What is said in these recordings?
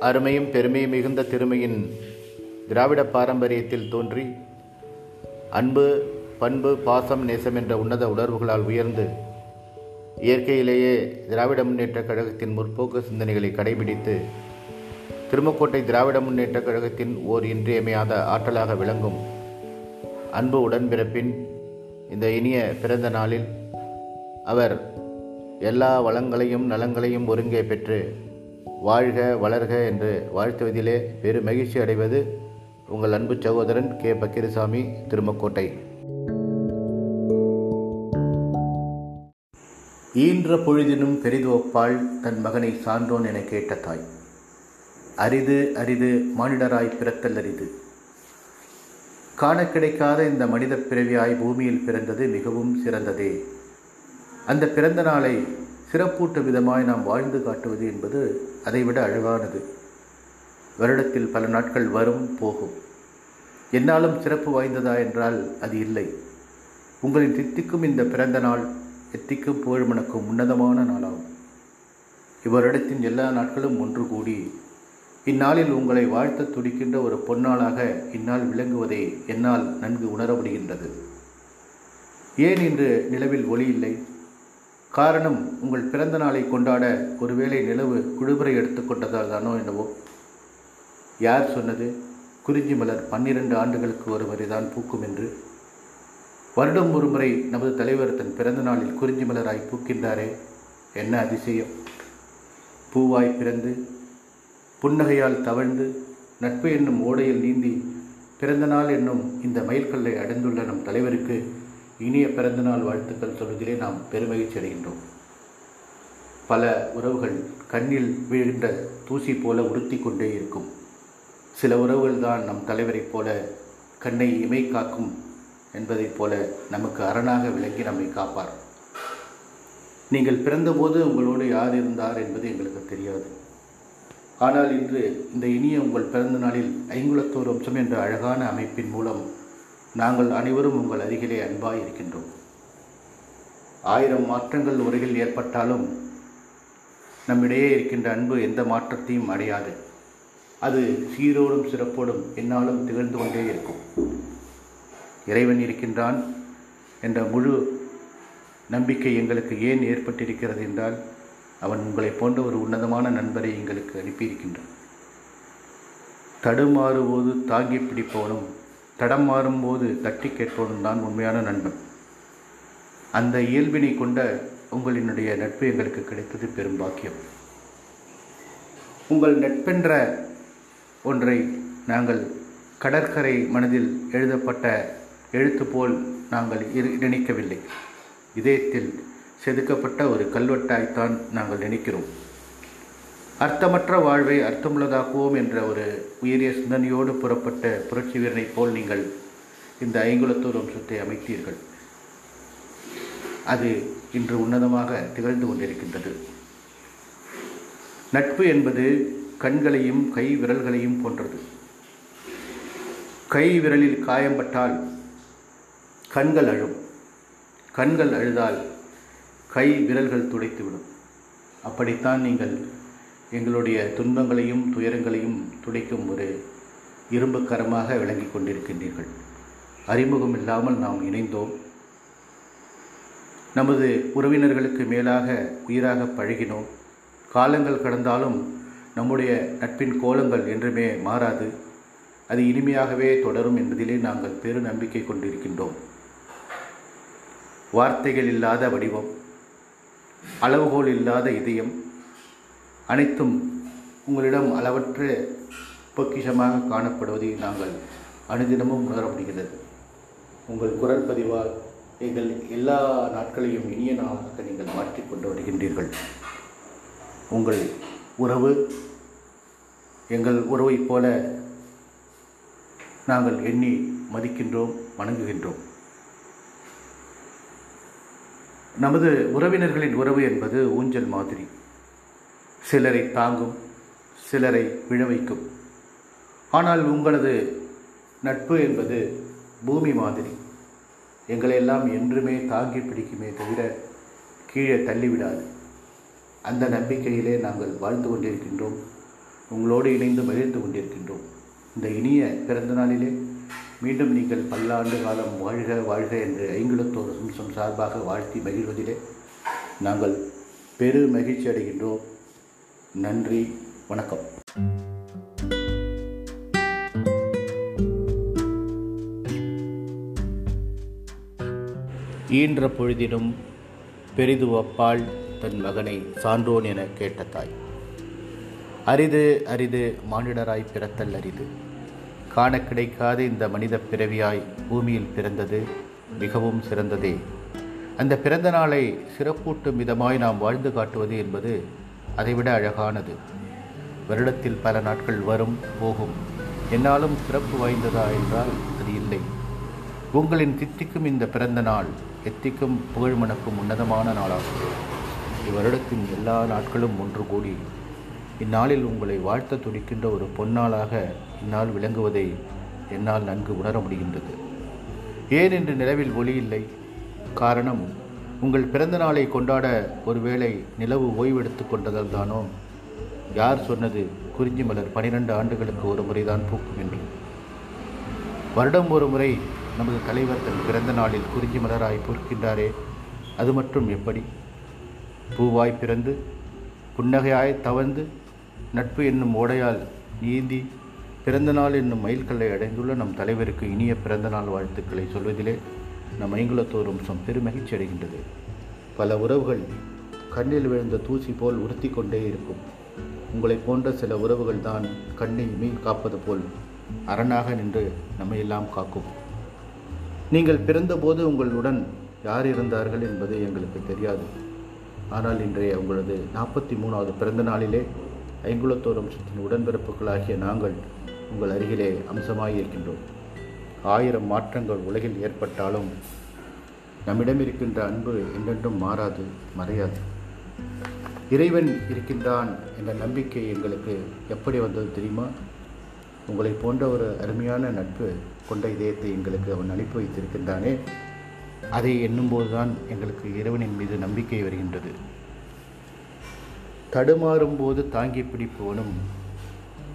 அருமையும் பெருமையும் மிகுந்த திருமையின் திராவிட பாரம்பரியத்தில் தோன்றி அன்பு பண்பு பாசம் நேசம் என்ற உன்னத உணர்வுகளால் உயர்ந்து இயற்கையிலேயே திராவிட முன்னேற்றக் கழகத்தின் முற்போக்கு சிந்தனைகளை கடைபிடித்து திருமக்கோட்டை திராவிட முன்னேற்றக் கழகத்தின் ஓர் இன்றியமையாத ஆற்றலாக விளங்கும் அன்பு உடன்பிறப்பின் இந்த இனிய பிறந்த நாளில் அவர் எல்லா வளங்களையும் நலங்களையும் ஒருங்கே பெற்று வாழ்க வளர்க என்று வாழ்த்துவதிலே பெரு மகிழ்ச்சி அடைவது உங்கள் அன்பு சகோதரன் கே. பக்கிரசாமி திருமக்கோட்டை. ஈன்ற பொழுதினும் பெரிதோப்பாள் தன் மகனை சான்றோன் என கேட்ட தாய். அரிது அரிது மானிடராய் பிறத்தல் அரிது காண கிடைக்காத இந்த மனித பிறவியாய் பூமியில் பிறந்தது மிகவும் சிறந்ததே. அந்த பிறந்த நாளை சிறப்பூட்டும் விதமாய் நாம் வாழ்ந்து காட்டுவது என்பது அதைவிட அழகானது வருடத்தில் பல நாட்கள் வரும் போகும். என்னாலும் சிறப்பு வாய்ந்ததா என்றால் அது இல்லை. உங்களின் தித்திக்கும் இந்த பிறந்த நாள் எத்திக்கும் புகழ்மணக்கும் உன்னதமான நாளாகும். இவ்வருடத்தின் எல்லா நாட்களும் ஒன்று கூடி இந்நாளில் உங்களை வாழ்த்த துடிக்கின்ற ஒரு பொன்னாளாக இந்நாள் விளங்குவதை என்னால் நன்கு உணர முடிகின்றது ஏன் இன்று நிலவில் ஒளி இல்லை? காரணம் உங்கள் பிறந்த நாளை கொண்டாட ஒருவேளை நிலவு குழுபுரை எடுத்துக்கொண்டதால் தானோ என்னவோ? யார் சொன்னது? குறிஞ்சி மலர் பன்னிரண்டு ஆண்டுகளுக்கு ஒரு முறைதான் பூக்கும் என்று. வருடம் ஒரு முறை நமது தலைவர் தன் பிறந்த நாளில் குறிஞ்சி மலராய் பூக்கின்றாரே. என்ன அதிசயம். பூவாய் பிறந்து புன்னகையால் தவழ்ந்து நட்பு என்னும் ஓடையில் நீந்தி பிறந்த நாள் என்னும் இந்த மைல்கல்லை அடைந்துள்ள நம் தலைவருக்கு இனிய பிறந்தநாள் வாழ்த்துக்கள் சொல்வதிலே நாம் பெருமகிழ்ச்சி அடைகின்றோம். பல உறவுகள் கண்ணில் விழுகின்ற தூசி போல உறுத்தி கொண்டே இருக்கும். சில உறவுகள் தான் நம் தலைவரைப் போல கண்ணை இமை காக்கும் என்பதைப் போல நமக்கு அரணாக விளங்கி நம்மை காப்பார். நீங்கள் பிறந்தபோது உங்களோடு யார் இருந்தார் என்பது எங்களுக்கு தெரியாது. ஆனால் இன்று இந்த இனிய உங்கள் பிறந்த நாளில் ஐங்குலத்தோர் வம்சம் என்ற அழகான அமைப்பின் மூலம் நாங்கள் அனைவரும் உங்கள் அருகிலே அன்பாய் இருக்கின்றோம் ஆயிரம் மாற்றங்கள் உரையில் ஏற்பட்டாலும் நம்மிடையே இருக்கின்ற அன்பு எந்த மாற்றத்தையும் அடையாது. அது சீரோடும் சிறப்போடும் என்னாலும் திகழ்ந்து கொண்டே இருக்கும். இறைவன் இருக்கின்றான் என்ற முழு நம்பிக்கை எங்களுக்கு ஏன் ஏற்பட்டிருக்கிறது என்றால் அவன் உங்களை போன்ற ஒரு உன்னதமான நண்பரை எங்களுக்கு அனுப்பியிருக்கின்றான். தடுமாறும்போது தாங்கி பிடிப்பவனும் தடம் மாறும்போது தட்டி கேட்பவன் தான் உண்மையான நண்பன். அந்த இயல்பினை கொண்ட உங்களினுடைய நட்பு எங்களுக்கு கிடைத்தது பெரும் பாக்கியம். உங்கள் நட்பென்ற ஒன்றை நாங்கள் கடற்கரை மனதில் எழுதப்பட்ட எழுத்து போல் நாங்கள் இரு நினைக்கவில்லை. இதயத்தில் செதுக்கப்பட்ட ஒரு கல்வெட்டாய்த்தான் நாங்கள் நினைக்கிறோம். அர்த்தமற்ற வாழ்வை அர்த்தமுள்ளதாக்குவோம் என்ற ஒரு உயரிய சிந்தனையோடு புறப்பட்ட புரட்சி வீரனைப் போல் நீங்கள் இந்த ஐங்குலத்தூர் வம்சத்தை அமைத்தீர்கள். அது இன்று உன்னதமாக திகழ்ந்து கொண்டிருக்கின்றது. நட்பு என்பது கண்களையும் கை விரல்களையும் போன்றது. கை விரலில் காயம்பட்டால் கண்கள் அழும். கண்கள் அழுதால் கை விரல்கள் துடைத்துவிடும். அப்படித்தான் நீங்கள் எங்களுடைய துன்பங்களையும் துயரங்களையும் துடைக்கும் ஒரு இரும்பு கரமாக விளங்கி கொண்டிருக்கின்றீர்கள். அறிமுகம் இல்லாமல் நாம் இணைந்தோம். நமது உறவினர்களுக்கு மேலாக உயிராக பழகினோம். காலங்கள் கடந்தாலும் நம்முடைய நட்பின் கோலங்கள் என்றுமே மாறாது. அது இனிமையாகவே தொடரும் என்பதிலே நாங்கள் பெரு நம்பிக்கை கொண்டிருக்கின்றோம். வார்த்தைகள் இல்லாத வடிவம் அளவுகோல் இல்லாத இதயம் அனைத்தும் உங்களிடம் அளவற்ற பொக்கிஷமாக காணப்படுவதை நாங்கள் அனுதினமும் உணர முடிகிறது உங்கள் குரல் பதிவால் எங்கள் எல்லா நாட்களையும் இனிய நாளாக நீங்கள் மாற்றிக்கொண்டு வருகின்றீர்கள். உங்கள் உறவு எங்கள் உறவைப் போல நாங்கள் எண்ணி மதிக்கின்றோம் வணங்குகின்றோம். நமது உறவினர்களின் உறவு என்பது ஊஞ்சல் மாதிரி. சிலரை தாங்கும் சிலரை விழ வைக்கும் ஆனால் உங்களது நட்பு என்பது பூமி மாதிரி. எங்களையெல்லாம் என்றுமே தாங்கி பிடிக்குமே தவிர கீழே தள்ளிவிடாது. அந்த நம்பிக்கையிலே நாங்கள் வாழ்ந்து கொண்டிருக்கின்றோம். உங்களோடு இணைந்து மகிழ்ந்து கொண்டிருக்கின்றோம். இந்த இனிய பிறந்த நாளிலே மீண்டும் நீங்கள் பல்லாண்டு காலம் வாழ்க வாழ்க என்று ஐங்குலத்தோர் வம்சம் சார்பாக வாழ்த்தி மகிழ்வதிலே நாங்கள் பெரு மகிழ்ச்சி அடைகின்றோம். நன்றி வணக்கம். ஈன்ற பொழுதினும் பெரிது ஒப்பாள் தன் மகனை சான்றோன் என கேட்ட தாய். அரிது அரிது மானிடராய் பிறத்தல் அரிது. காண கிடைக்காத இந்த மனித பிறவியாய் பூமியில் பிறந்தது மிகவும் சிறந்ததே. அந்த பிறந்த நாளை சிறப்பூட்டும் விதமாய் நாம் வாழ்ந்து காட்டுவது என்பது அதைவிட அழகானது. வருடத்தில் பல நாட்கள் வரும் போகும். என்னாலும் சிறப்பு வாய்ந்ததா என்றால் அது இல்லை. உங்களின் தித்திக்கும் இந்த பிறந்த நாள் எத்திக்கும் புகழ் மணக்கும் உன்னதமான நாளாகும். இவ்வருடத்தின் எல்லா நாட்களும் ஒன்று கூடி இந்நாளில் உங்களை வாழ்த்த துடிக்கின்ற ஒரு பொன்னாளாக இந்நாள் விளங்குவதை என்னால் நன்கு உணர முடிகின்றது. ஏன் இன்று நிலவில் ஒளி இல்லை? காரணம் உங்கள் பிறந்த நாளை கொண்டாட ஒருவேளை நிலவு ஓய்வெடுத்து கொண்டதால் தானோ? யார் சொன்னது? குறிஞ்சி மலர் பனிரெண்டு ஆண்டுகளுக்கு ஒரு முறைதான் பூக்கும் என்று. வருடம் ஒரு முறை நமது தலைவர் தன் பிறந்த நாளில் குறிஞ்சி மலராய் பூக்கின்றாரே அது மட்டும் எப்படி? பூவாய் பிறந்து புன்னகையாய் தவழ்ந்து நட்பு என்னும் ஓடையால் நீந்தி பிறந்தநாள் என்னும் மயில்கல்லை அடைந்துள்ள நம் தலைவருக்கு இனிய பிறந்த நாள் வாழ்த்துக்களை சொல்வதிலே நம் ஐங்குலத்தோர் வம்சம் பெருமகிழ்ச்சி அடைகின்றது. பல உறவுகள் கண்ணில் விழுந்த தூசி போல் உறுத்தி கொண்டே இருக்கும். உங்களைப் போன்ற சில உறவுகள் தான் கண்ணை மீன் காப்பது போல் அரணாக நின்று நம்மை எல்லாம் காக்கும். நீங்கள் பிறந்தபோது உங்களுடன் யார் இருந்தார்கள் என்பது எங்களுக்கு தெரியாது. ஆனால் இன்றைய உங்களது நாற்பத்தி மூணாவது பிறந்த நாளிலே ஐங்குலத்தோர் அம்சத்தின் உடன்பிறப்புகளாகிய நாங்கள் உங்கள் அருகிலே அம்சமாக இருக்கின்றோம் ஆயிரம் மாற்றங்கள் உலகில் ஏற்பட்டாலும் நம்மிடம் இருக்கின்ற அன்பு என்றென்றும் மாறாது மறையாது. இறைவன் இருக்கின்றான் என்ற நம்பிக்கை எங்களுக்கு எப்படி வந்தது தெரியுமா? உங்களை போன்ற ஒரு அருமையான நட்பு கொண்ட இதயத்தை எங்களுக்கு அவன் அனுப்பி வைத்திருக்கின்றானே. அதை எண்ணும்போது தான் எங்களுக்கு இறைவனின் மீது நம்பிக்கை வருகின்றது. தடுமாறும் போது தாங்கி பிடிப்பவனும்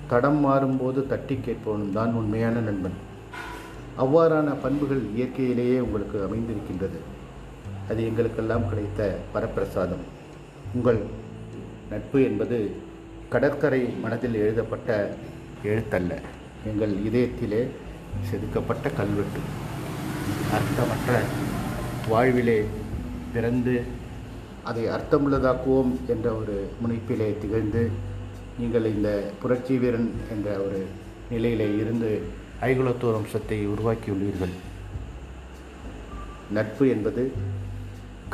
தடம் மாறும்போது தட்டி கேட்பவனும் தான் உண்மையான நண்பன். அவ்வாறான பண்புகள் இயற்கையிலேயே உங்களுக்கு அமைந்திருக்கின்றது. அது எங்களுக்கெல்லாம் கிடைத்த வரப்பிரசாதம். உங்கள் நட்பு என்பது கடற்கரை மனதில் எழுதப்பட்ட எழுத்தல்ல. எங்கள் இதயத்திலே செதுக்கப்பட்ட கல்வெட்டு. அர்த்தமற்ற வாழ்விலே பிறந்து அதை அர்த்தமுள்ளதாக்குவோம் என்ற ஒரு முனைப்பிலே திகழ்ந்து நீங்கள் இந்த புரட்சி வீரன் என்ற ஒரு நிலையிலே இருந்து ஐகுலத்தோர் வம்சத்தை உருவாக்கியுள்ளீர்கள். நட்பு என்பது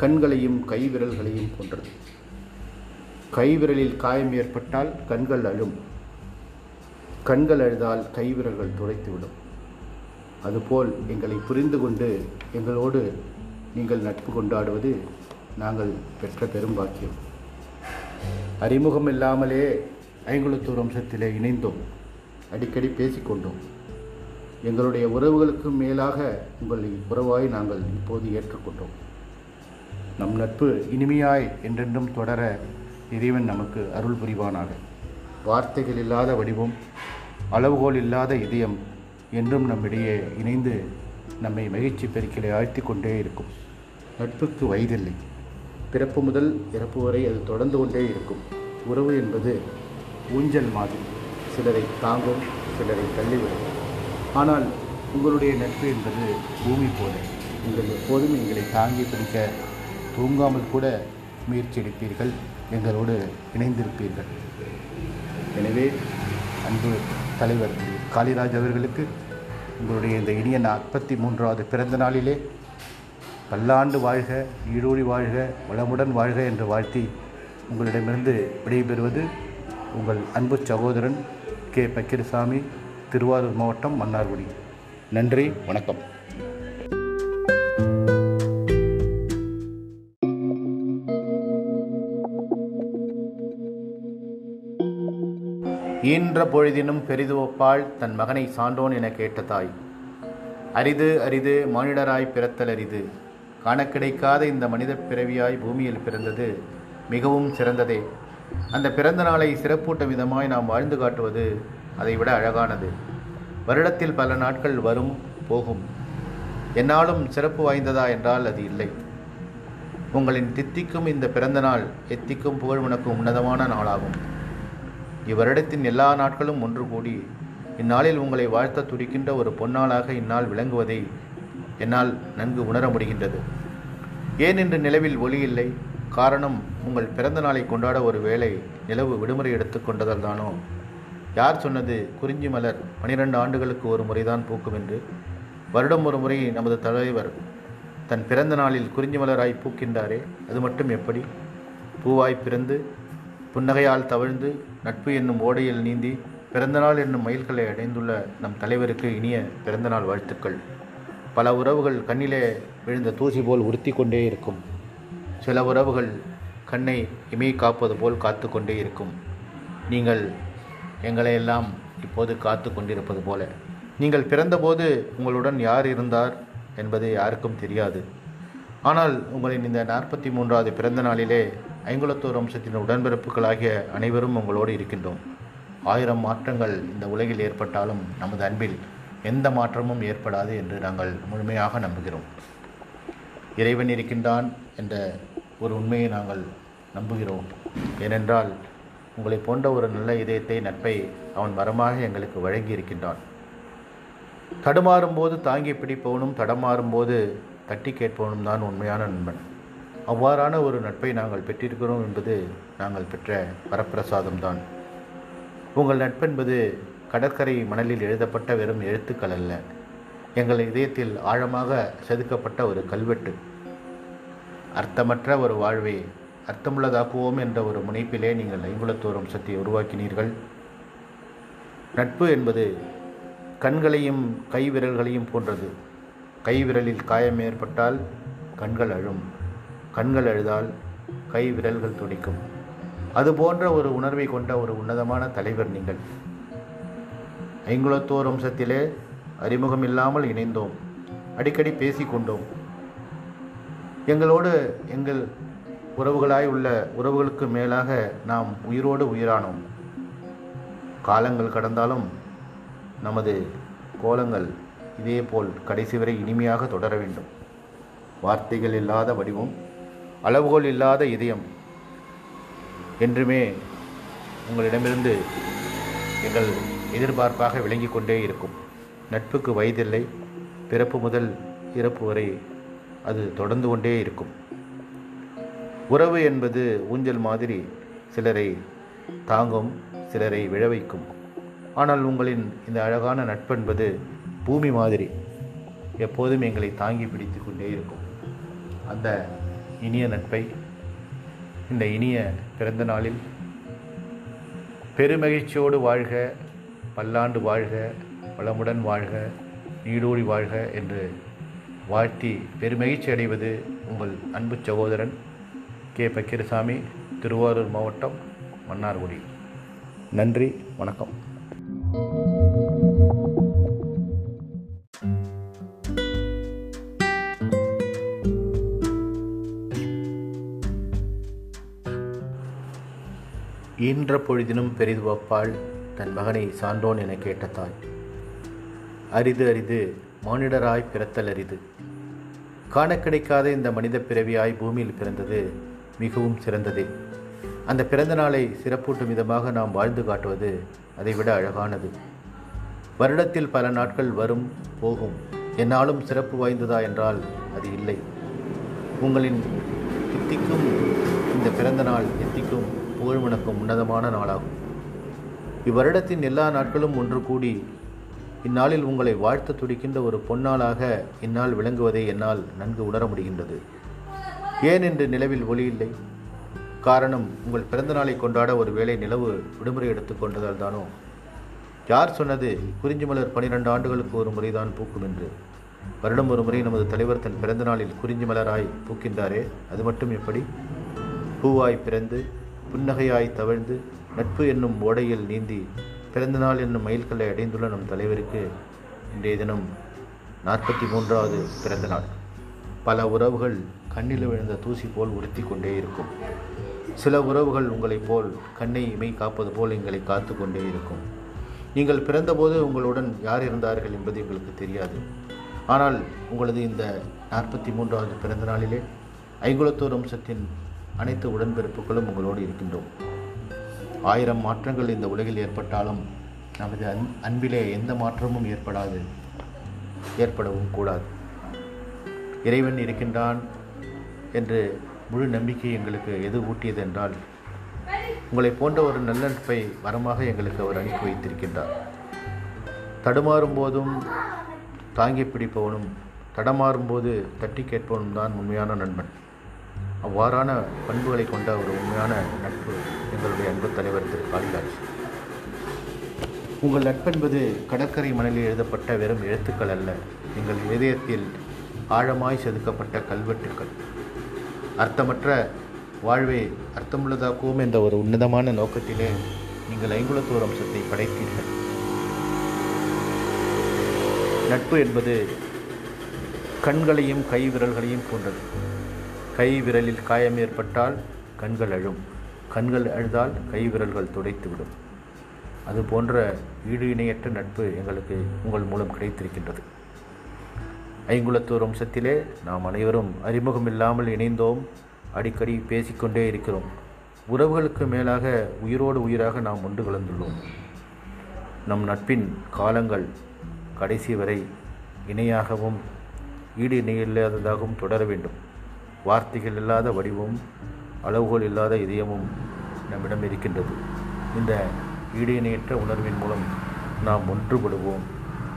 கண்களையும் கைவிரல்களையும் போன்றது கைவிரலில் காயம் ஏற்பட்டால் கண்கள் அழும். கண்கள் அழுதால் கைவிரல்கள் துடைத்துவிடும். அதுபோல் எங்களை புரிந்து கொண்டு எங்களோடு நீங்கள் நட்பு கொண்டாடுவது நாங்கள் பெற்ற பெரும்பாக்கியம் அறிமுகம் இல்லாமலே ஐங்குளத்தூர் வம்சத்திலே இணைந்தோம். அடிக்கடி பேசிக்கொண்டோம். எங்களுடைய உறவுகளுக்கும் மேலாக உங்களை உறவாய் நாங்கள் இப்போது ஏற்றுக்கொண்டோம். நம் நட்பு இனிமையாய் என்றென்றும் தொடர இறைவன் நமக்கு அருள் புரிவானாக. வார்த்தைகள் இல்லாத வடிவம் அளவுகோல் இல்லாத இதயம் என்றும் நம்மிடையே இணைந்து நம்மை மகிழ்ச்சி பெருக்கிலே ஆழ்த்தி கொண்டே இருக்கும். நட்புக்கு வயதில்லை. பிறப்பு முதல் இறப்பு வரை அது தொடர்ந்து கொண்டே இருக்கும். உறவு என்பது ஊஞ்சல் மாதிரி. சிலரை தாங்கும் சிலரை தள்ளிவிடும். ஆனால் உங்களுடைய நட்பு என்பது பூமி போல. நீங்கள் எப்போதும் எங்களை தாங்கி பிடிக்க தூங்காமல் கூட முயற்சி எடுப்பீர்கள் எங்களோடு இணைந்திருப்பீர்கள். எனவே அன்பு தலைவர் காளிராஜ் அவர்களுக்கு உங்களுடைய இந்த இனிய நாற்பத்தி மூன்றாவது பிறந்த நாளிலே பல்லாண்டு வாழ்க ஈடோடி வாழ்க வளமுடன் வாழ்க என்று வாழ்த்தி உங்களிடமிருந்து விடைபெறுவது உங்கள் அன்பு சகோதரன் கே. பக்கிரசாமி. திருவாரூர் மாவட்டம் மன்னார்குடி. நன்றி வணக்கம். ஈன்ற பொழுதினும் பெரிதுவப்பாள் தன் மகனை சான்றோன் என கேட்ட தாய். அரிது அரிது மானிடராய் பிறத்தல் அரிது. காண கிடைக்காத இந்த மனித பிறவியாய் பூமியில் பிறந்தது மிகவும் சிறந்ததே. அந்த பிறந்த நாளை சிறப்பூட்டும் விதமாய் நாம் வாழ்ந்து காட்டுவது அதைவிட அழகானது. வருடத்தில் பல நாட்கள் வரும் போகும். என்னாலும் சிறப்பு வாய்ந்ததா என்றால் அது இல்லை. உங்களின் தித்திக்கும் இந்த பிறந்த நாள் எத்திக்கும் புகழ் உனக்கும் உன்னதமான நாளாகும். இவ்வருடத்தின் எல்லா நாட்களும் ஒன்று கூடி இந்நாளில் உங்களை வாழ்த்த துடிக்கின்ற ஒரு பொன்னாளாக இந்நாள் விளங்குவதை என்னால் நன்கு உணர முடிகின்றது. ஏன் இன்று நிலவில் ஒளி இல்லை? காரணம் உங்கள் பிறந்த நாளை கொண்டாட ஒரு வேளை நிலவு விடுமுறை எடுத்துக்கொண்டதால் தானோ? யார் சொன்னது? குறிஞ்சி மலர் பனிரெண்டு ஆண்டுகளுக்கு ஒரு முறைதான் பூக்கும் என்று. வருடம் ஒரு முறை நமது தலைவர் தன் பிறந்த நாளில் குறிஞ்சி மலராய் பூக்கின்றாரே அது மட்டும் எப்படி? பூவாய் பிறந்து புன்னகையால் தவழ்ந்து நட்பு என்னும் ஓடையில் நீந்தி பிறந்தநாள் என்னும் மயில்களை அடைந்துள்ள நம் தலைவருக்கு இனிய பிறந்தநாள் வாழ்த்துக்கள். பல உறவுகள் கண்ணிலே விழுந்த தூசி போல் உறுத்தி கொண்டே இருக்கும். சில உறவுகள் கண்ணை இமை காப்பது போல் காத்து கொண்டே இருக்கும். நீங்கள் எங்களை எல்லாம் இப்போது காத்து கொண்டிருப்பது போல. நீங்கள் பிறந்தபோது உங்களுடன் யார் இருந்தார் என்பது யாருக்கும் தெரியாது. ஆனால் உங்களின் இந்த நாற்பத்தி மூன்றாவது பிறந்த நாளிலே ஐங்குளத்தூர் வம்சத்தின் உடன்பிறப்புகளாகிய அனைவரும் உங்களோடு இருக்கின்றோம். ஆயிரம் மாற்றங்கள் இந்த உலகில் ஏற்பட்டாலும் நமது அன்பில் எந்த மாற்றமும் ஏற்படாது என்று நாங்கள் முழுமையாக நம்புகிறோம். இறைவன் இருக்கின்றான் என்ற ஒரு உண்மையை நாங்கள் நம்புகிறோம். ஏனென்றால் உங்களை போன்ற ஒரு நல்ல இதயத்தை நட்பை அவன் மரமாக எங்களுக்கு வழங்கி இருக்கின்றான் தடுமாறும் போது தாங்கி பிடிப்பவனும் தடமாறும் போது தட்டி கேட்பவனும் தான் உண்மையான நண்பன். அவ்வாறான ஒரு நட்பை நாங்கள் பெற்றிருக்கிறோம் என்பது நாங்கள் பெற்ற வரப்பிரசாதம் தான் உங்கள் நட்பென்பது கடற்கரை மணலில் எழுதப்பட்ட வெறும் எழுத்துக்கள் அல்ல. எங்கள் இதயத்தில் ஆழமாக செதுக்கப்பட்ட ஒரு கல்வெட்டு. அர்த்தமற்ற ஒரு வாழ்வை அர்த்தமுள்ளதாக்குவோம் என்ற ஒரு முனைப்பிலே நீங்கள் ஐங்குலத்தோர் வம்சத்தை உருவாக்கினீர்கள். நட்பு என்பது கண்களையும் கை விரல்களையும் போன்றது. கை விரலில் காயம் ஏற்பட்டால் கண்கள் அழும். கண்கள் அழுதால் கை விரல்கள் துடிக்கும். அது போன்ற ஒரு உணர்வை கொண்ட ஒரு உன்னதமான தலைவர் நீங்கள். ஐங்குலத்தோர் வம்சத்திலே அறிமுகம் இல்லாமல் இணைந்தோம். அடிக்கடி பேசிக்கொண்டோம். எங்களோடு எங்கள் உறவுகளாய் உள்ள உறவுகளுக்கு மேலாக நாம் உயிரோடு உயிரானோம். காலங்கள் கடந்தாலும் நமது கோலங்கள் இதேபோல் கடைசி வரை இனிமையாக தொடர வேண்டும். வார்த்தைகள் இல்லாத வடிவம் அளவுகோல் இல்லாத இதயம் என்றுமே உங்களிடமிருந்து எங்கள் எதிர்பார்ப்பாக விளங்கி கொண்டே இருக்கும். நட்புக்கு வயதில்லை பிறப்பு முதல் இறப்பு வரை அது தொடர்ந்து கொண்டே இருக்கும். உறவு என்பது ஊஞ்சல் மாதிரி சிலரை தாங்கும் சிலரை விழ வைக்கும் ஆனால் உங்களின் இந்த அழகான நட்பென்பது பூமி மாதிரி எப்போதும் எங்களை தாங்கி பிடித்து கொண்டே இருக்கும். அந்த இனிய நட்பை இந்த இனிய பிறந்த நாளில் பெருமகிழ்ச்சியோடு வாழ்க பல்லாண்டு வாழ்க வளமுடன் வாழ்க நீடூழி வாழ்க என்று வாழ்த்தி பெருமகிழ்ச்சி அடைவது உங்கள் அன்பு சகோதரன் கே பக்கீரசாமி திருவாரூர் மாவட்டம் மன்னார்குடி. நன்றி வணக்கம். ஈன்ற பொழுதினும் பெரிதுவப்பாள் தன் மகனை சான்றோன் என கேட்ட தாய். அரிது அரிது மானிடராய் பிறத்தல் அரிது. காண கிடைக்காத இந்த மனித பிறவியாய் பூமியில் பிறந்தது மிகவும் சிறந்ததே. அந்த பிறந்த நாளை சிறப்பூட்டும் விதமாக நாம் வாழ்ந்து காட்டுவது அதைவிட அழகானது. வருடத்தில் பல நாட்கள் வரும் போகும். என்னாலும் சிறப்பு வாய்ந்ததா என்றால் அது இல்லை. உங்களின் தித்திக்கும் இந்த பிறந்த நாள் எத்திக்கும் புகழ்வணக்கும் உன்னதமான நாளாகும். இவ்வருடத்தின் எல்லா நாட்களும் ஒன்று கூடி இந்நாளில் உங்களை வாழ்த்த துடிக்கின்ற ஒரு பொன்னாளாக இந்நாள் விளங்குவதை என்னால் நன்கு உணர முடிகின்றது. ஏன் என்று நிலவில் ஒளி இல்லை? காரணம் உங்கள் பிறந்த நாளை கொண்டாட ஒரு வேளை நிலவு விடுமுறை எடுத்துக்கொண்டதால் தானோ? யார் சொன்னது குறிஞ்சி மலர் பனிரெண்டு ஆண்டுகளுக்கு ஒரு முறைதான் பூக்கும் என்று? வருடம் ஒரு முறை நமது தலைவர் தன் பிறந்த நாளில் குறிஞ்சி மலராய் பூக்கின்றாரே அது மட்டும் எப்படி? பூவாய் பிறந்து புன்னகையாய் தவழ்ந்து நட்பு என்னும் ஓடையில் நீந்தி பிறந்தநாள் என்னும் மயில்களை அடைந்துள்ள நம் தலைவருக்கு இன்றைய தினம் நாற்பத்தி மூன்றாவது பிறந்த நாள். பல உறவுகள் கண்ணில் விழுந்த தூசி போல் உறுத்தி கொண்டே இருக்கும். சில உறவுகள் உங்களைப் போல் கண்ணை இமை காப்பது போல் எங்களை காத்து கொண்டே இருக்கும். நீங்கள் பிறந்தபோது உங்களுடன் யார் இருந்தார்கள் என்பது எங்களுக்கு தெரியாது. ஆனால் உங்களது இந்த நாற்பத்தி மூன்றாவது பிறந்த நாளிலே ஐங்குலத்தூர் வம்சத்தின் அனைத்து உடன்பிறப்புகளும் உங்களோடு இருக்கின்றோம். ஆயிரம் மாற்றங்கள் இந்த உலகில் ஏற்பட்டாலும் நமது அன் அன்பிலே எந்த மாற்றமும் ஏற்படாது ஏற்படவும் கூடாது. இறைவன் இருக்கின்றான் என்று முழு நம்பிக்கை எங்களுக்கு எது ஊட்டியது என்றால் உங்களை போன்ற ஒரு நல்லன்பை வரமாக எங்களுக்கு அவர் அனுப்பி வைத்திருக்கின்றார். தடுமாறும் போதும் தாங்கி பிடிப்பவனும் தடமாறும் போது தட்டி கேட்பவனும் தான் உண்மையான நண்பன். அவ்வாறான பண்புகளை கொண்ட ஒரு உண்மையான நட்பு எங்களுடைய அன்பு தலைவர் திரு. காளிதாஸ் உங்கள் நட்பென்பது கடற்கரை மணலில் எழுதப்பட்ட வெறும் எழுத்துக்கள் அல்ல எங்கள் இதயத்தில் ஆழமாய் செதுக்கப்பட்ட கல்வெட்டுக்கள். அர்த்தமற்ற வாழ்வை அர்த்தமுள்ளதாக்குவோம் என்ற ஒரு உன்னதமான நோக்கத்திலே நீங்கள் ஐங்குலத்தோர் அம்சத்தை படைத்தீர்கள். நட்பு என்பது கண்களையும் கை விரல்களையும் போன்றது. கை விரலில் காயம் ஏற்பட்டால் கண்கள் அழும். கண்கள் அழுதால் கை விரல்கள் துடைத்துவிடும். அது போன்ற ஈடு இணையற்ற நட்பு எங்களுக்கு உங்கள் மூலம் கிடைத்திருக்கின்றது. ஐங்குளத்தூர் வம்சத்திலே நாம் அனைவரும் அறிமுகம் இல்லாமல் இணைந்தோம். அடிக்கடி பேசிக்கொண்டே இருக்கிறோம். உறவுகளுக்கு மேலாக உயிரோடு உயிராக நாம் ஒன்று கலந்துள்ளோம். நம் நட்பின் காலங்கள் கடைசி வரை இணையாகவும் ஈடு இணையில்லாததாகவும் தொடர வேண்டும். வார்த்தைகள் இல்லாத வடிவம் அளவுகள் இல்லாத இதயமும் நம்மிடம் இருக்கின்றது. இந்த ஈடு இணையற்ற உணர்வின் மூலம் நாம் ஒன்றுபடுவோம்.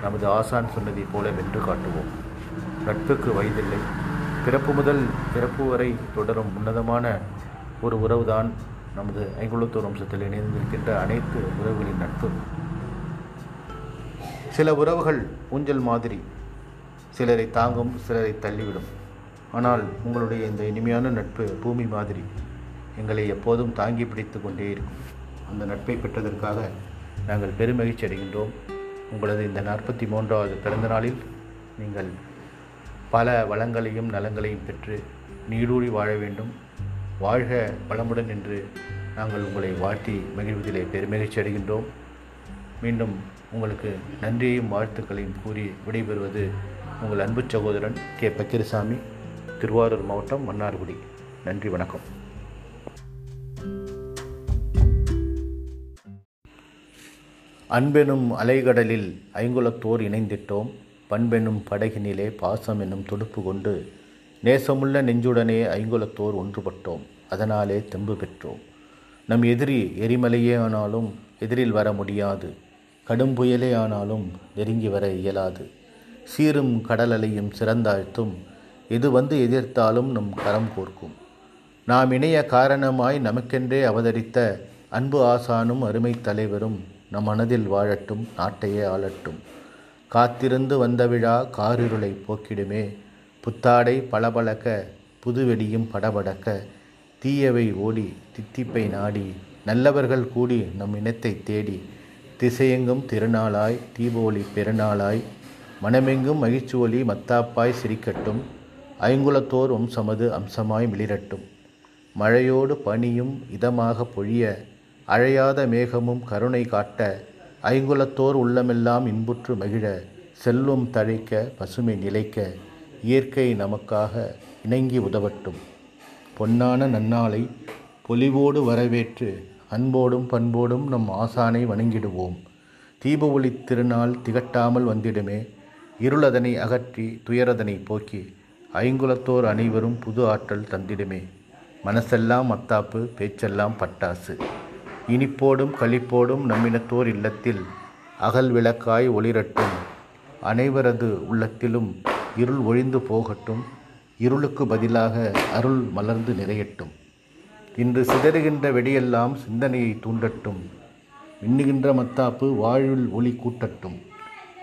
நமது ஆசான் சொன்னதைப் போல வென்று காட்டுவோம். நட்புக்கு வயதில்லை. பிறப்பு முதல் பிறப்பு வரை தொடரும் உன்னதமான ஒரு உறவுதான் நமது ஐங்குளத்தூர் வம்சத்தில் இணைந்திருக்கின்ற அனைத்து உறவுகளின் நட்பு. சில உறவுகள் ஊஞ்சல் மாதிரி சிலரை தாங்கும் சிலரை தள்ளிவிடும். ஆனால் உங்களுடைய இந்த இனிமையான நட்பு பூமி மாதிரி எங்களை எப்போதும் தாங்கி பிடித்து கொண்டே இருக்கும். அந்த நட்பை பெற்றதற்காக நாங்கள் பெருமகிழ்ச்சி அடைகின்றோம். உங்களது இந்த நாற்பத்தி மூன்றாவது பிறந்த நாளில் நீங்கள் பல வளங்களையும் நலங்களையும் பெற்று நீடூழி வாழ வேண்டும். வாழ்க வளமுடன் என்று நாங்கள் உங்களை வாழ்த்தி மகிழ்வதிலே பெருமகிழ்ச்சி அடைகின்றோம். மீண்டும் உங்களுக்கு நன்றியையும் வாழ்த்துக்களையும் கூறி விடைபெறுவது உங்கள் அன்பு சகோதரன் கே. பக்கிரசாமி திருவாரூர் மாவட்டம் மன்னார்குடி. நன்றி வணக்கம். அன்பெனும் அலைகடலில் ஐங்குலத்தோர் இணைந்திட்டோம். பண்பெனும் படகினிலே பாசம் என்னும் துடுப்பு கொண்டு நேசமுள்ள நெஞ்சுடனே ஐங்குலத்தோர் ஒன்றுபட்டோம். அதனாலே தெம்பு பெற்றோம். நம் எதிரி எரிமலையே ஆனாலும் எதிரில் வர முடியாது. கடும் புயலே ஆனாலும் நெருங்கி வர இயலாது. சீரும் கடலலையும் சிறந்தாழ்த்தும் எது வந்து எதிர்த்தாலும் நம் கரம் கோர்க்கும். நாம் இணைய காரணமாய் நமக்கென்றே அவதரித்த அன்பு ஆசானும் அருமை தலைவரும் நம் மனதில் வாழட்டும் நாட்டையே ஆளட்டும். காத்திருந்து வந்த விழா காரிருளை போக்கிடுமே. புத்தாடை பளபளக்க புதுவெடியும் படபடக்க தீயவை ஓடி தித்திப்பை நாடி நல்லவர்கள் கூடி நம் இனத்தை தேடி திசையெங்கும் திருநாளாய் தீபொளி பெருநாளாய் மனமெங்கும் மகிழ்ச்சி ஒளி மத்தாப்பாய் சிரிக்கட்டும் ஐங்குலத்தோர் வம்சமது அம்சமாய் மிளிரட்டும். மழையோடு பனியும் இதமாக பொழிய அழையாத மேகமும் கருணை காட்ட ஐங்குலத்தோர் உள்ளமெல்லாம் இன்புற்று மகிழ செல்வம் தழைக்க பசுமை நிலைக்க இயற்கை நமக்காக இணங்கி உதவட்டும். பொன்னான நன்னாளை பொலிவோடு வரவேற்று அன்போடும் பண்போடும் நம் ஆசானை வணங்கிடுவோம். தீப ஒளி திருநாள் திகட்டாமல் வந்திடுமே இருளதனை அகற்றி துயரதனை போக்கி ஐங்குலத்தோர் அனைவரும் புது ஆற்றல் தந்திடுமே. மனசெல்லாம் மத்தாப்பு பேச்செல்லாம் பட்டாசு. இனிப்போடும் களிப்போடும் நம்மினத்தோர் இல்லத்தில் அகல் விளக்காய் ஒளிரட்டும். அனைவரது உள்ளத்திலும் இருள் ஒழிந்து போகட்டும். இருளுக்கு பதிலாக அருள் மலர்ந்து நிறையட்டும். இன்று சிதறுகின்ற வெடியெல்லாம் சிந்தனையை தூண்டட்டும். மின்னுகின்ற மத்தாப்பு வாழ்வில் ஒளி கூட்டட்டும்.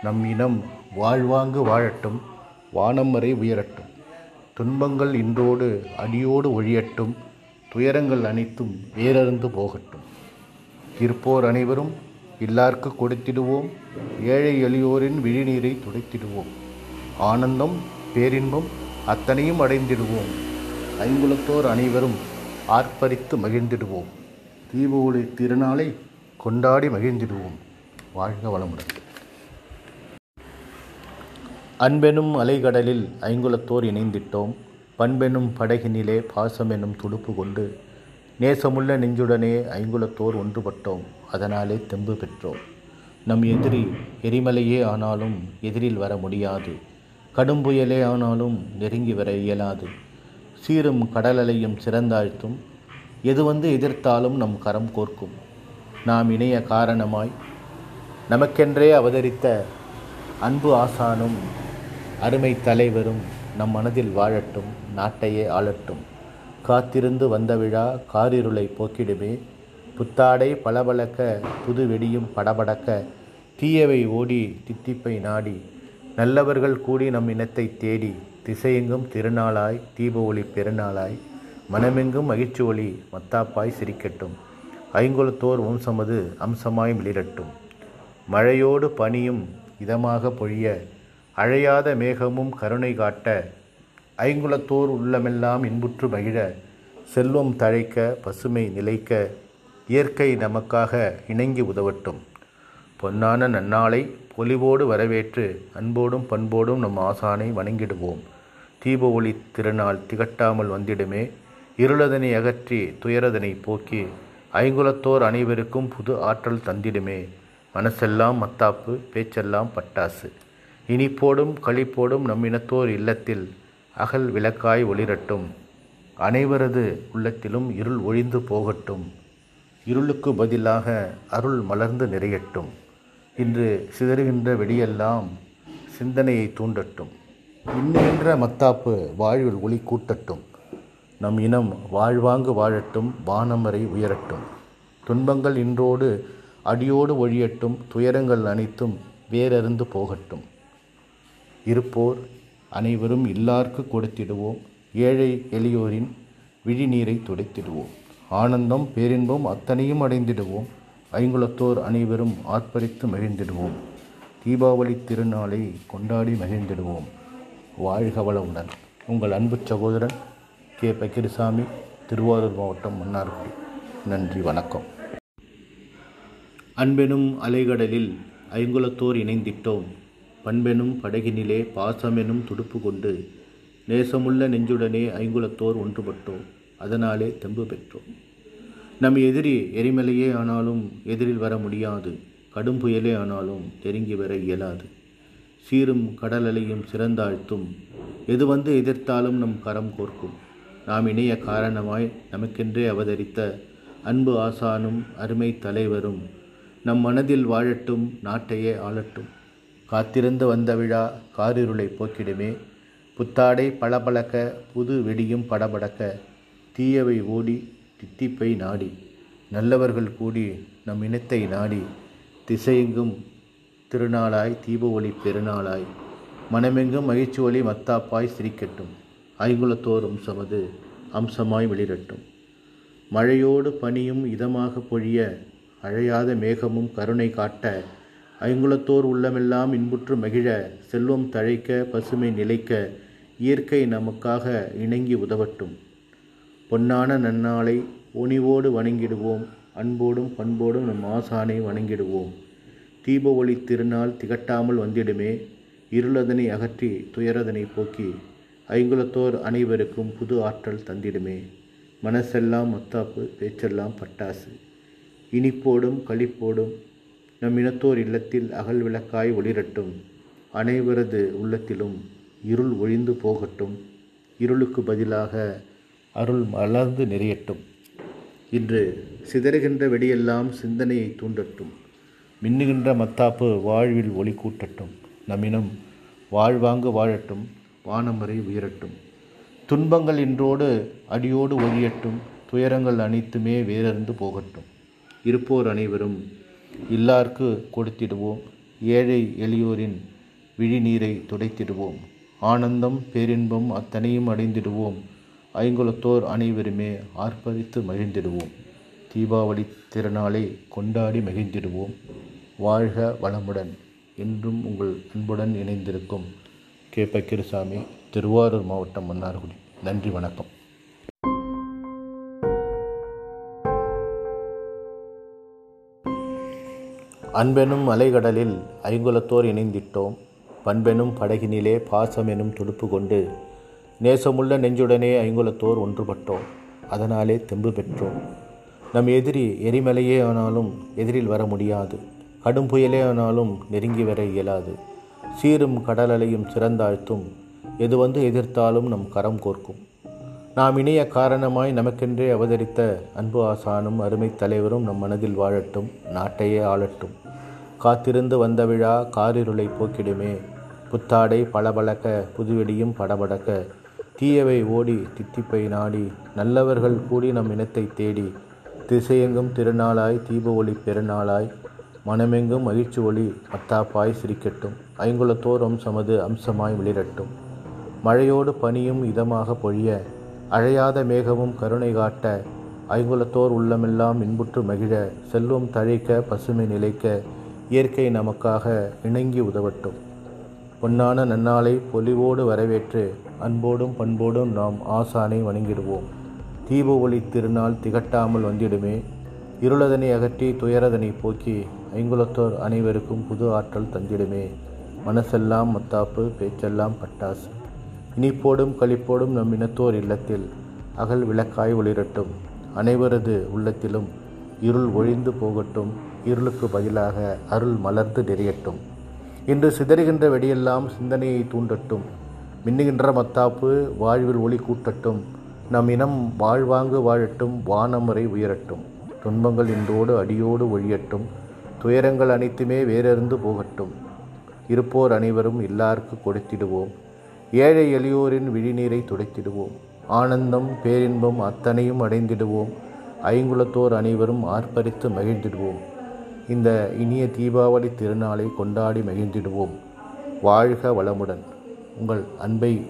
நம் இனம் வாழ்வாங்கு வாழட்டும். வானம் வரை உயரட்டும். துன்பங்கள் இன்றோடு அடியோடு ஒழியட்டும். துயரங்கள் அனைத்தும் வேறறுந்து போகட்டும். இருப்போர் அனைவரும் இல்லார்க்கு கொடுத்திடுவோம். ஏழை எளியோரின் விழிநீரை துடைத்திடுவோம். ஆனந்தம் பேரின்பம் அத்தனையும் அடைந்திடுவோம். ஐங்குலத்தோர் அனைவரும் ஆர்ப்பரித்து மகிழ்ந்திடுவோம். தீபாவளி திருநாளை கொண்டாடி மகிழ்ந்திடுவோம். வாழ்க வளமுடன். அன்பெனும் அலைகடலில் ஐங்குலத்தோர் இணைந்திட்டோம். பண்பெனும் படகினிலே பாசமெனும் துடுப்பு கொண்டு நேசமுள்ள நெஞ்சுடனே ஐங்குலத்தோர் ஒன்றுபட்டோம். அதனாலே தெம்பு பெற்றோம். நம் எதிரி எரிமலையே ஆனாலும் எதிரில் வர முடியாது. கடும் புயலே ஆனாலும் நெருங்கி வர இயலாது. சீரும் கடலலையும் சிறந்தாழ்த்தும். எது வந்து எதிர்த்தாலும் நம் கரம் கோர்க்கும். நாம் இணைய காரணமாய் நமக்கென்றே அவதரித்த அன்பு ஆசானும் அருமை தலைவரும் நம் மனதில் வாழட்டும் நாட்டையே ஆளட்டும். காத்திருந்து வந்த விழா காரிருளை போக்கிடுமே. புத்தாடை பளபளக்க புது வெடியும் படபடக்க தீயவை ஓடி தித்திப்பை நாடி. நல்லவர்கள் கூடி நம் இனத்தை தேடி திசையெங்கும் திருநாளாய் தீப ஒளி பெருநாளாய். மனமெங்கும் மகிழ்ச்சி ஒளி மத்தாப்பாய் சிரிக்கட்டும். ஐங்குலத்தோர் வம்சமது அம்சமாய் மிளிரட்டும். மழையோடு பனியும் இதமாக பொழிய அழையாத மேகமும் கருணை காட்ட ஐங்குலத்தோர் உள்ளமெல்லாம் இன்புற்று மகிழ செல்வம் தழைக்க பசுமை நிலைக்க இயற்கை நமக்காக இணங்கி உதவட்டும். பொன்னான நன்னாளை பொலிவோடு வரவேற்று அன்போடும் பண்போடும் நம் ஆசானை வணங்கிடுவோம். தீப ஒளி திருநாள் திகட்டாமல் வந்திடுமே இருளதனை அகற்றி துயரதனை போக்கி ஐங்குலத்தோர் அனைவருக்கும் புது ஆற்றல் தந்திடுமே. மனசெல்லாம் மத்தாப்பு பேச்செல்லாம் பட்டாசு. இனிப்போடும் களிப்போடும் நம் இனத்தோர் இல்லத்தில் அகல் விளக்காய் ஒளிரட்டும். அனைவரது உள்ளத்திலும் இருள் ஒழிந்து போகட்டும். இருளுக்கு பதிலாக அருள் மலர்ந்து நிறையட்டும். இன்று சிதறுகின்ற வெடியெல்லாம் சிந்தனையை தூண்டட்டும். இன்னுகின்ற மத்தாப்பு வாழ்வில் ஒளி கூட்டட்டும். நம் இனம் வாழ்வாங்கு வாழட்டும் வானமரை உயரட்டும். துன்பங்கள் இன்றோடு அடியோடு ஒழியட்டும் துயரங்கள் அனைத்தும் வேறறிந்து போகட்டும். இருப்போர் அனைவரும் இல்லார்க்கு கொடுத்திடுவோம். ஏழை எளியோரின் விழிநீரை துடைத்திடுவோம். ஆனந்தம் பேரின்பம் அத்தனையும் அடைந்திடுவோம். ஐங்குலத்தோர் அனைவரும் ஆர்ப்பரித்து மகிழ்ந்திடுவோம். தீபாவளி திருநாளை கொண்டாடி மகிழ்ந்திடுவோம். வாழ்க வளமுடன் உங்கள் அன்பு சகோதரன் கே. பக்கிரிசாமி திருவாரூர் மாவட்டம் மன்னார்குடி. நன்றி வணக்கம். அன்பெனும் அலைகடலில் ஐங்குலத்தோர் இணைந்திட்டோம். பண்பெனும் படகினிலே பாசமெனும் துடுப்பு கொண்டு நேசமுள்ள நெஞ்சுடனே ஐங்குலத்தோர் ஒன்றுபட்டோம். அதனாலே தெம்பு பெற்றோம். நம் எதிரி எரிமலையே ஆனாலும் எதிரில் வர முடியாது. கடும் புயலே ஆனாலும் நெருங்கி வர இயலாது. சீரும் கடலலையும் சிறந்தாழ்த்தும். எது வந்து எதிர்த்தாலும் நம் கரம் கோர்க்கும். நாம் இணைய காரணமாய் நமக்கென்றே அவதரித்த அன்பு ஆசானும் அருமை தலைவரும் நம் மனதில் வாழட்டும் நாட்டையே ஆளட்டும். காத்திருந்து வந்த விழா காரிருளை போக்கிடுமே. புத்தாடை பளபளக்க புது வெடியும் படபடக்க தீயவை ஓடி தித்திப்பை நாடி. நல்லவர்கள் கூடி நம் இனத்தை நாடி திசையெங்கும் திருநாளாய் தீப ஒளி பெருநாளாய். மனமெங்கும் மகிழ்ச்சி ஒளி மத்தாப்பாய் சிரிக்கட்டும். ஐங்குலத்தோர் அம்சமது அம்சமாய் வெளிரட்டும். மழையோடு பனியும் இதமாக பொழிய அழையாத மேகமும் கருணை காட்ட ஐங்குலத்தோர் உள்ளமெல்லாம் இன்புற்று மகிழ செல்வம் தழைக்க பசுமை நிலைக்க இயற்கை நமக்காக இணங்கி உதவட்டும். பொன்னான நன்னாளை ஒனிவோடு வணங்கிடுவோம் அன்போடும் பண்போடும் நம் ஆசானை வணங்கிடுவோம். தீப ஒளி திருநாள் திகட்டாமல் வந்திடுமே இருளதனை அகற்றி துயரதனை போக்கி ஐங்குலத்தோர் அனைவருக்கும் புது ஆற்றல் தந்திடுமே. மனசெல்லாம் மத்தாப்பு பேச்செல்லாம் பட்டாசு. இனிப்போடும் களிப்போடும் நம் இனத்தோர் இல்லத்தில் அகல் விளக்காய் ஒளிரட்டும். அனைவரது உள்ளத்திலும் இருள் ஒழிந்து போகட்டும். இருளுக்கு பதிலாக அருள் மலர்ந்து நிறையட்டும். இன்று சிதறுகின்ற வெடியெல்லாம் சிந்தனையை தூண்டட்டும். மின்னுகின்ற மத்தாப்பு வாழ்வில் ஒளி கூட்டட்டும். நம்மினம் வாழ்வாங்கு வாழட்டும். வானமறை உயரட்டும். துன்பங்கள் இன்றோடு அடியோடு ஒழியட்டும். துயரங்கள் அனைத்துமே வேறறிந்து போகட்டும். இருப்போர் அனைவரும் இல்லார்க்கு கொடுத்திடுவோம். ஏழை எளியோரின் விழிநீரை துடைத்திடுவோம். ஆனந்தம் பேரின்பம் அத்தனையும் அடைந்திடுவோம். ஐங்குலத்தோர் அனைவருமே ஆர்ப்பரித்து மகிழ்ந்திடுவோம். தீபாவளி திருநாளை கொண்டாடி மகிழ்ந்திடுவோம். வாழ்க வளமுடன். என்றும் உங்கள் அன்புடன் இணைந்திருக்கும் கே பக்கிரசாமி திருவாரூர் மாவட்டம் மன்னார்குடி. நன்றி வணக்கம். அன்பெனும் அலைகடலில் ஐங்குலத்தோர் இணைந்திட்டோம். பண்பெனும் படகினிலே பாசமெனும் துடுப்பு கொண்டு நேசமுள்ள நெஞ்சுடனே ஐங்குலத்தோர் ஒன்றுபட்டோம். அதனாலே தெம்பு பெற்றோம். நம் எதிரி எரிமலையே ஆனாலும் எதிரில் வர முடியாது. கடும் புயலே ஆனாலும் நெருங்கி வர இயலாது. சீரும் கடலலையும் சிறந்தாழ்த்தும். எது வந்து எதிர்த்தாலும் நம் கரம் கோர்க்கும். நாம் இணைய காரணமாய் நமக்கென்றே அவதரித்த அன்பு ஆசானும் அருமைத் தலைவரும் நம் மனதில் வாழட்டும் நாட்டையே ஆளட்டும். காத்திருந்து வந்த விழா காரிருளை போக்கிடுமே. புத்தாடை பளபளக்க புதுவெடியும் படபடக்க. தீயவை ஓடி தித்திப்பை நாடி நல்லவர்கள் கூடி நம் இனத்தை தேடி. திசையெங்கும் திருநாளாய் தீப ஒளி பெருநாளாய். மனமெங்கும் மகிழ்ச்சி ஒளி மத்தாப்பாய் சிரிக்கட்டும். ஐங்குலத்தோர் அம்சமது அம்சமாய் வெளிரட்டும். மழையோடு பனியும் இதமாக பொழிய அழையாத மேகமும் கருணை காட்ட ஐங்குலத்தோர் உள்ளமெல்லாம் இன்புற்று மகிழ செல்வம் தழைக்க பசுமை நிலைக்க இயற்கை நமக்காக இணங்கி உதவட்டும். பொன்னான நன்னாளை பொலிவோடு வரவேற்று அன்போடும் பண்போடும் நாம் ஆசானை வணங்கிடுவோம். தீப ஒளி திருநாள் திகட்டாமல் வந்திடுமே. இருளதனை அகற்றி துயரதனை போக்கி ஐங்குலத்தோர் அனைவருக்கும் புது ஆற்றல் தந்திடுமே. மனசெல்லாம் மத்தாப்பு பேச்செல்லாம் பட்டாசு. இனிப்போடும் களிப்போடும் நம் இனத்தோர் இல்லத்தில் அகல் விளக்காய் ஒளிரட்டும். அனைவரது உள்ளத்திலும் இருள் ஒழிந்து போகட்டும் இருளுக்கு பதிலாக அருள் மலர்ந்து நெறியட்டும். இன்று சிதறுகின்ற வெடியெல்லாம் சிந்தனையை தூண்டட்டும். மின்னுகின்ற மத்தாப்பு வாழ்வில் ஒளி கூட்டட்டும். நம் இனம் வாழ்வாங்கு வாழட்டும் வானம் வரை உயரட்டும். துன்பங்கள் இன்றோடு அடியோடு ஒழியட்டும். துயரங்கள் அனைத்துமே வேறறிந்து போகட்டும். இருப்போர் அனைவரும் எல்லாருக்கு கொடுத்திடுவோம். ஏழை எளியோரின் விழிநீரை துடைத்திடுவோம். ஆனந்தம் பேரின்பம் அத்தனையும் அடைந்திடுவோம். ஐங்குலத்தோர் அனைவரும் ஆர்ப்பரித்து மகிழ்ந்திடுவோம். இந்த இனிய தீபாவளி திருநாளை கொண்டாடி மகிழ்ந்திடுவோம். வாழ்க வளமுடன். உங்கள் அன்பை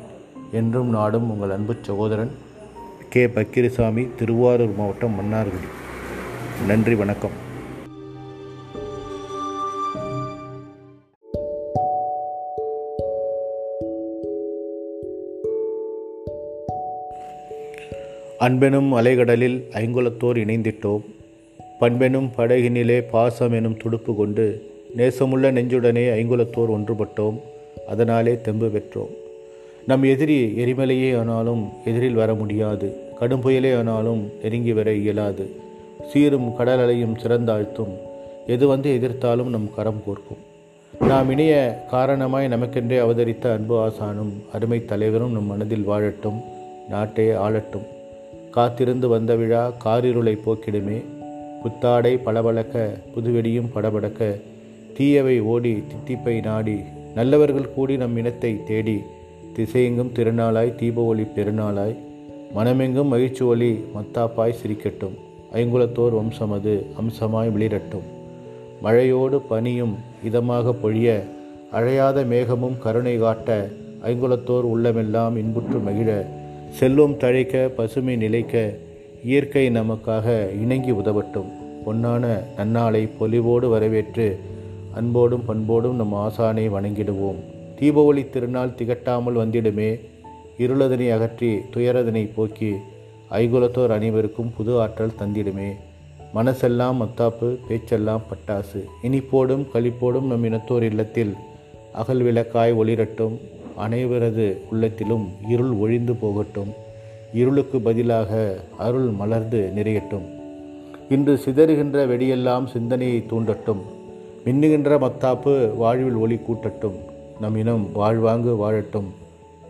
என்றும் நாடும் உங்கள் அன்பு சகோதரன் கே. பக்கிரிசாமி திருவாரூர் மாவட்டம் மன்னார்குடி. நன்றி வணக்கம். அன்பெனும் அலைகடலில் ஐங்குலத்தோர் இணைந்திட்டோம். பண்பெனும் படகினிலே பாசம் எனும் துடுப்பு கொண்டு நேசமுள்ள நெஞ்சுடனே ஐங்குலத்தோர் ஒன்றுபட்டோம். அதனாலே தெம்பு பெற்றோம். நம் எதிரி எரிமலையே ஆனாலும் எதிரில் வர முடியாது. கடும் புயலே ஆனாலும் நெருங்கி வர இயலாது. சீரும் கடல் அலையும் சிறந்தாழ்த்தும். எது வந்து எதிர்த்தாலும் நம் கரம் கோர்க்கும். நாம் இணைய காரணமாய் நமக்கென்றே அவதரித்த அன்பு ஆசானும் அருமைத் தலைவரும் நம் மனதில் வாழட்டும் நாட்டை ஆளட்டும். காத்திருந்து வந்த விழா காரிருளை போக்கிடுமே. புத்தாடை பளபளக்க புதுவெடியும் படபடக்க தீயவை ஓடி தித்திப்பை நாடி நல்லவர்கள் கூடி நம் இனத்தை தேடி திசையெங்கும் திருநாளாய் தீப ஒளி பெருநாளாய் மனமெங்கும் மகிழ்ச்சி ஒளி மத்தாப்பாய் சிரிக்கட்டும். ஐங்குலத்தோர் வம்சமது அம்சமாய் வெளிரட்டும். மழையோடு பனியும் இதமாக பொழிய அழையாத மேகமும் கருணை காட்ட ஐங்குலத்தோர் உள்ளமெல்லாம் இன்புற்று மகிழ செல்வம் தழைக்க பசுமை நிலைக்க இயற்கை நமக்காக இணங்கி உதவட்டும். பொன்னான நன்னாளை பொலிவோடு வரவேற்று அன்போடும் பண்போடும் நம் ஆசானை வணங்கிடுவோம். தீபாவளி திருநாள் திகட்டாமல் வந்திடுமே. இருளதனை அகற்றி துயரதனை போக்கி ஐகுலத்தோர் அனைவருக்கும் புது ஆற்றல் தந்திடுமே. மனசெல்லாம் மத்தாப்பு பேச்செல்லாம் பட்டாசு. இனிப்போடும் களிப்போடும் நம் இனத்தோர் இல்லத்தில் அகல் விளக்காய் ஒளிரட்டும். அனைவரது உள்ளத்திலும் இருள் ஒழிந்து போகட்டும். இருளுக்கு பதிலாக அருள் மலர்ந்து நிறையட்டும். இன்று சிதறுகின்ற வெடியெல்லாம் சிந்தனையை தூண்டட்டும். மின்னுகின்ற மத்தாப்பு வாழ்வில் ஒளி கூட்டட்டும். நம் இனம் வாழ்வாங்கு வாழட்டும்.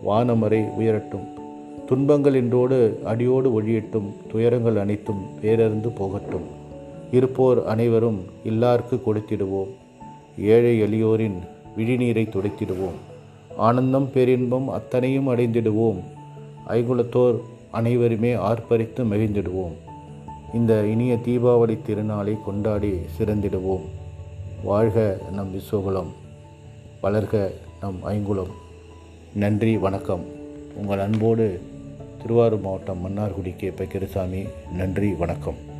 வானமறை உயரட்டும். துன்பங்கள் இன்றோடு அடியோடு ஒழியட்டும். துயரங்கள் அனைத்தும் வேறறிந்து போகட்டும். இருப்போர் அனைவரும் எல்லாருக்கு கொடுத்திடுவோம். ஏழை எளியோரின் விழிநீரை துடைத்திடுவோம். ஆனந்தம் பேரின்பம் அத்தனையும் அடைந்திடுவோம். ஐகுலத்தோர் அனைவருமே ஆர்ப்பரித்து மகிழ்ந்திடுவோம். இந்த இனிய தீபாவளி திருநாளை கொண்டாடி சிறந்திடுவோம். வாழ்க நம் விஸ்வகுலம் வளர்க நம் ஐங்குலம். நன்றி வணக்கம். உங்கள் அன்போடு திருவாரூர் மாவட்டம் மன்னார்குடி கே பக்கிரசாமி நன்றி வணக்கம்.